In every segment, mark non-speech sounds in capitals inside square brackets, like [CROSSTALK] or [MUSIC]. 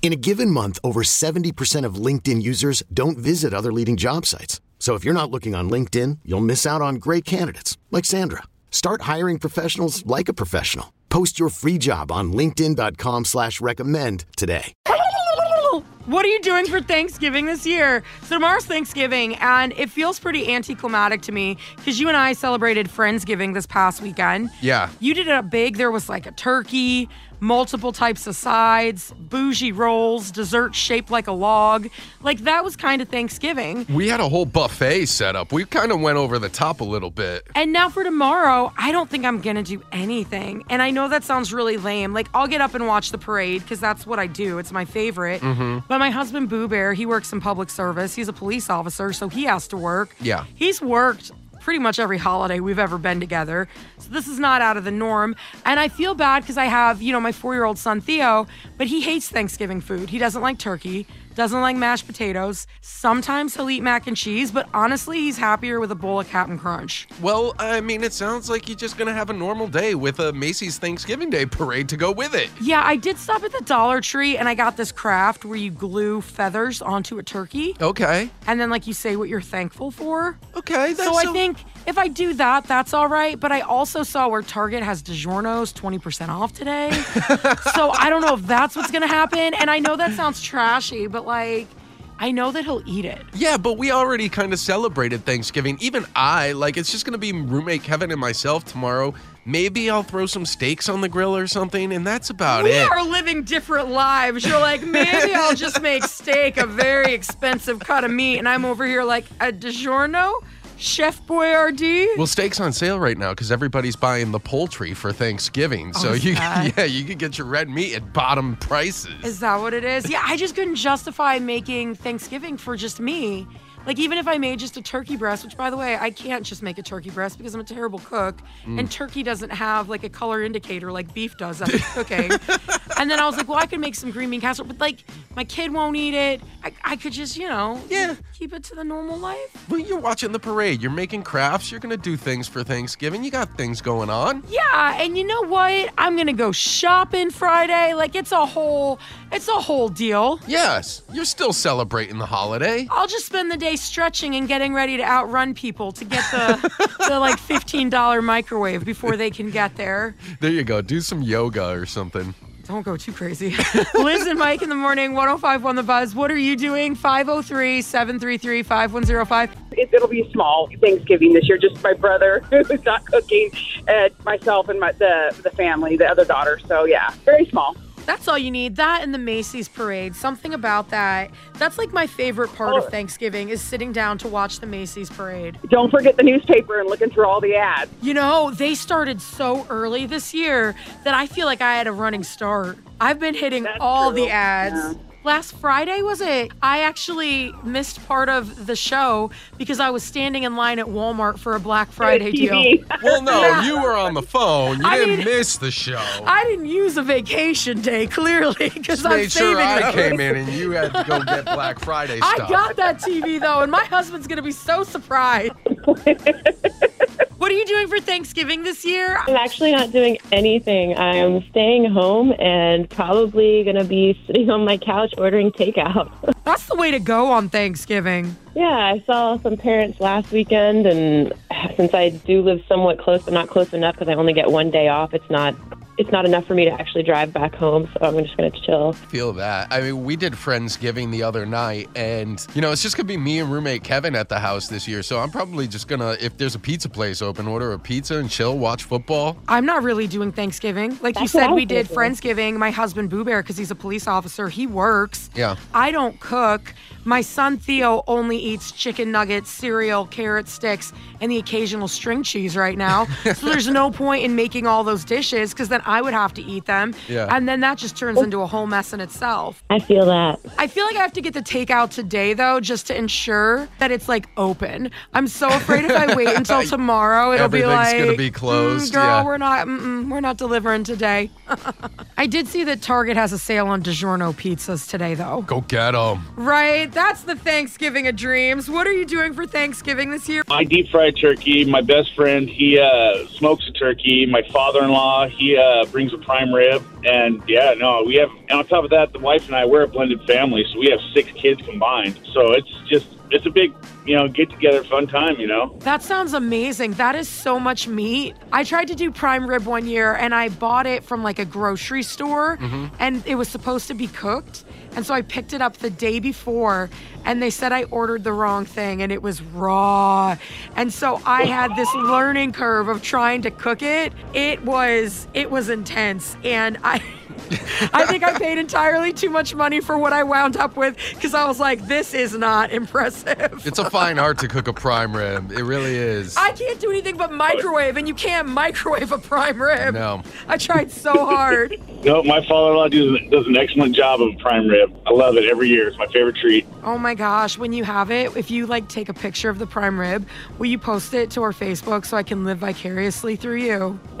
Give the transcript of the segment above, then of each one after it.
In a given month, over 70% of LinkedIn users don't visit other leading job sites. So if you're not looking on LinkedIn, you'll miss out on great candidates like Sandra. Start hiring professionals like a professional. Post your free job on linkedin.com slash recommend today. What are you doing for Thanksgiving this year? So tomorrow's Thanksgiving, and it feels pretty anticlimactic to me because you and I celebrated Friendsgiving this past weekend. Yeah. You did it up big. There was like a turkey, multiple types of sides, bougie rolls, dessert shaped like a log. Like that was kind of Thanksgiving. We had a whole buffet set up. We kind of went over the top a little bit. And now for tomorrow, I don't think I'm gonna do anything. And I know that sounds really lame. Like I'll get up and watch the parade because that's what I do. It's my favorite. Mm-hmm. But my husband Boo Bear, he works in public service. He's a police officer, so he has to work. Yeah. He's worked pretty much every holiday we've ever been together. So this is not out of the norm. And I feel bad because I have, you know, my four year old son Theo, but he hates Thanksgiving food. He doesn't like turkey, doesn't like mashed potatoes. Sometimes he'll eat mac and cheese, but honestly, he's happier with a bowl of Captain Crunch. Well, I mean, it sounds like you're just going to have a normal day with a Macy's Thanksgiving Day parade to go with it. Yeah, I did stop at the Dollar Tree and I got this craft where you glue feathers onto a turkey Okay. and then like you say what you're thankful for. Okay. That's So I think if I do that, that's all right. But I also saw where Target has DiGiorno's 20% off today. [LAUGHS] so I don't know if that's what's going to happen. And I know that sounds trashy, but like, I know that he'll eat it. Yeah, but we already kind of celebrated Thanksgiving. Even I, like, it's just going to be roommate Kevin and myself tomorrow. Maybe I'll throw some steaks on the grill or something, and that's about We it. We are living different lives. You're like, maybe I'll just make steak a very expensive cut of meat. And I'm over here like, a DiGiorno? Chef Boyardee? Well, steak's on sale right now because everybody's buying the poultry for Thanksgiving. so Oh, is you, that- [LAUGHS] yeah, you could get your red meat at bottom prices. Is that what it is? Yeah, I just couldn't justify making Thanksgiving for just me. Like even if I made just a turkey breast, which by the way, I can't just make a turkey breast because I'm a terrible cook, Mm. and turkey doesn't have like a color indicator like beef does after [LAUGHS] cooking. and then I was like, well, I could make some green bean casserole, but like my kid won't eat it. I, I could just, you know, Yeah. keep it to the normal life. Well, you're watching the parade. You're making crafts. You're going to do things for Thanksgiving. You got things going on. Yeah, and you know what? I'm gonna go shopping Friday. Like it's a whole, it's a whole deal. Yes, you're still celebrating the holiday. I'll just spend the day stretching and getting ready to outrun people to get the [LAUGHS] the like fifteen dollar microwave before they can get there. There you go. Do some yoga or something. Don't go too crazy. [LAUGHS] Liz and Mike in the morning, 1051 The Buzz. What are you doing? 503 733 5105. it, it'll be small Thanksgiving this year. Just my brother [LAUGHS] who's not cooking, and myself and my the the family, the other daughter. So yeah, very small. That's all you need. That and the Macy's parade. Something about that. That's like my favorite part of Oh. Thanksgiving is sitting down to watch the Macy's parade. Don't forget the newspaper and looking through all the ads. You know, they started so early this year that I feel like I had a running start. I've been hitting That's all true. the ads. Yeah. Last Friday, was it? I actually missed part of the show because I was standing in line at Walmart for a Black Friday deal. [LAUGHS] Well, no, you were on the phone. You I didn't mean- miss the show. I didn't use a vacation day, clearly, because I'm made sure saving I it. came in and you had to go get Black Friday stuff. I got that TV though, and my husband's gonna be so surprised. [LAUGHS] what are you doing for Thanksgiving this year? I'm actually not doing anything. I'm staying home and probably going to be sitting on my couch ordering takeout. [LAUGHS] That's the way to go on Thanksgiving. yeah, I saw some parents last weekend, and since I do live somewhat close, but not close enough because I only get one day off, it's not it's not enough for me to actually drive back home, so I'm just going to chill. Feel that. I mean, we did Friendsgiving the other night, and, you know, it's just going to be me and roommate Kevin at the house this year. So I'm probably just going to, if there's a pizza place open, order a pizza and chill, watch football. I'm not really doing Thanksgiving. Like you That's what said, we was did thinking. Friendsgiving. My husband Boo Bear, because he's a police officer, he works. Yeah. I don't cook. My son Theo only eats chicken nuggets, cereal, carrot sticks, and the occasional string cheese right now. [LAUGHS] so there's no point in making all those dishes because then I would have to eat them. Yeah. And then that just turns into a whole mess in itself. I feel that. I feel like I have to get the takeout today though, just to ensure that it's like open. I'm so afraid if I wait until [LAUGHS] tomorrow, it'll be Everything's like, gonna be "Mm, closed, girl, yeah." we're not, we're not delivering today. I did see that Target has a sale on DiGiorno pizzas today though. Go get them. Right, that's the Thanksgiving of dreams. What are you doing for Thanksgiving this year? I deep fried turkey. My best friend, he uh, smokes a turkey. My father-in-law, he uh, brings a prime rib. And yeah, no, we have. And on top of that, the wife and I we're a blended family, so we have six kids combined. So it's just it's a big, you know, get together, fun time. You know. That sounds amazing. That is so much meat. I tried to do prime rib one year and I bought it from like a grocery store mm-hmm. and it was supposed to be cooked. And so I picked it up the day before and they said I ordered the wrong thing and it was raw. And so I had this learning curve of trying to cook it. It was it was intense and I [LAUGHS] I think I paid entirely too much money for what I wound up with because I was like, this is not impressive. It's a fine art to cook a prime rib. It really is. I can't do anything but microwave, and you can't microwave a prime rib. No. I tried so hard. [LAUGHS] No, my father-in-law does, does an excellent job of prime rib. I love it every year. It's my favorite treat. Oh my gosh, when you have it, if you like take a picture of the prime rib, will you post it to our Facebook so I can live vicariously through you? [LAUGHS]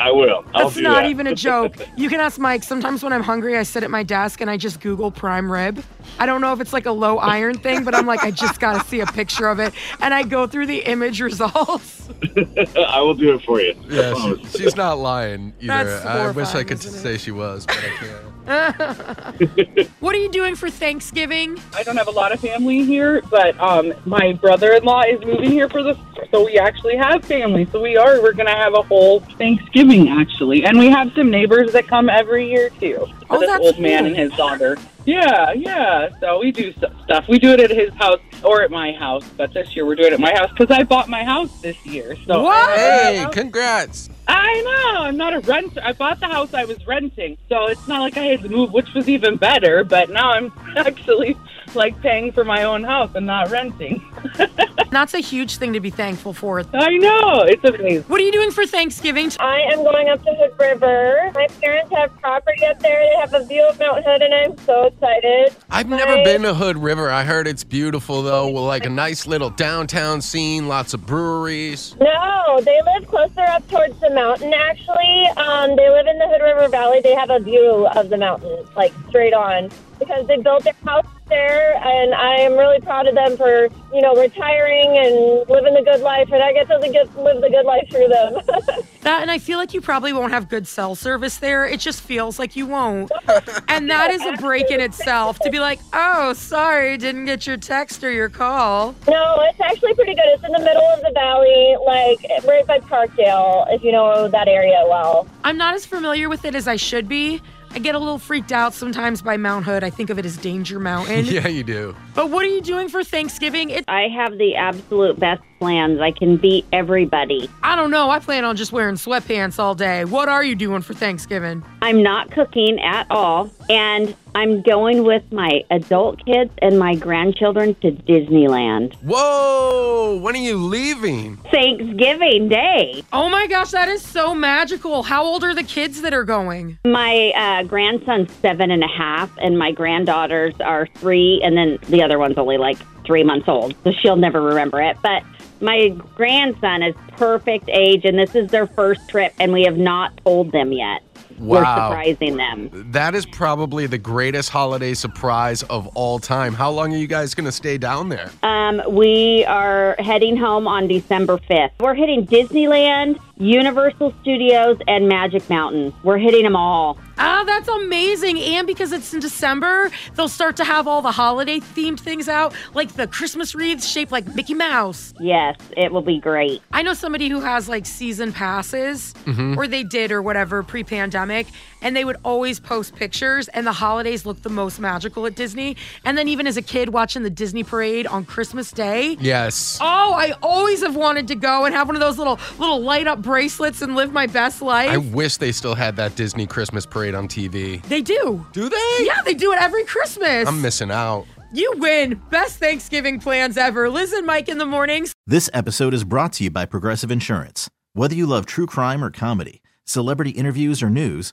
I will. I'll That's not that. even a joke. You can ask Mike. Sometimes when I'm hungry, I sit at my desk and I just Google prime rib. I don't know if it's like a low iron thing, but I'm like, I just got to see a picture of it. And I go through the image [LAUGHS] results. [LAUGHS] I will do it for you. I Yeah, she, she's not lying either. That's I wish I could isn't it? say she was, but I can't. [LAUGHS] [LAUGHS] What are you doing for Thanksgiving? I don't have a lot of family here, but um, my brother-in-law is moving here for the so we actually have family. So we are we're gonna have a whole Thanksgiving actually, and we have some neighbors that come every year too. Oh, So this that's old man and his daughter. Yeah, yeah. So we do stuff. We do it at his house or at my house, but this year we're doing it at my house because I bought my house this year. So What? Hey, congrats. I know. I'm not a renter. I bought the house I was renting, so it's not like I had to move, which was even better. But now I'm [LAUGHS] actually like paying for my own house and not renting. [LAUGHS] That's a huge thing to be thankful for. I know. It's amazing. What are you doing for Thanksgiving? I am going up to Hood River. My parents have property up there. They have a view of Mount Hood, and I'm so excited. I've never My- been to Hood River. I heard it's beautiful though, with like a nice little downtown scene, lots of breweries. No, they live closer up towards the mountain, actually. Um, they live in the Hood River Valley. They have a view of the mountain, like straight on, because they built their house there, and I am really proud of them for, you know, retiring and living the good life, and I get to get, live the good life through them. [LAUGHS] That, and I feel like you probably won't have good cell service there. It just feels like you won't. and that is a break in itself to be like, oh, sorry, didn't get your text or your call. No, it's actually pretty good. It's in the middle of the valley, like right by Parkdale, if you know that area well. I'm not as familiar with it as I should be. I get a little freaked out sometimes by Mount Hood. I think of it as Danger Mountain. [LAUGHS] Yeah, you do. But what are you doing for Thanksgiving? It, I have the absolute best plans. I can beat everybody. I don't know. I plan on just wearing sweatpants all day. What are you doing for Thanksgiving? I'm not cooking at all, and I'm going with my adult kids and my grandchildren to Disneyland. Whoa! When are you leaving? Thanksgiving Day. Oh my gosh, that is so magical. How old are the kids that are going? My uh, grandson's seven and a half, and my granddaughters are three, and then the other one's only like three months old, so she'll never remember it. But my grandson is perfect age, and this is their first trip, and we have not told them yet. We're surprising them. That is probably the greatest holiday surprise of all time. How long are you guys going to stay down there? Um, we are heading home on December 5th. We're hitting Disneyland, Universal Studios and Magic Mountain. We're hitting them all. Ah, that's amazing. And because it's in December, they'll start to have all the holiday themed things out, like the Christmas wreaths shaped like Mickey Mouse. Yes, it will be great. I know somebody who has like season passes, or they did or whatever pre pandemic, and they would always post pictures, and the holidays look the most magical at Disney. And then even as a kid watching the Disney parade on Christmas Day. Yes. Oh, I always have wanted to go and have one of those little little light up bracelets and live my best life. I wish they still had that Disney Christmas parade on TV. they do. Do they? Yeah, they do it every Christmas. I'm missing out. You win. Best Thanksgiving plans ever. Liz and Mike in the mornings. This episode is brought to you by Progressive Insurance. Whether you love true crime or comedy, celebrity interviews or news,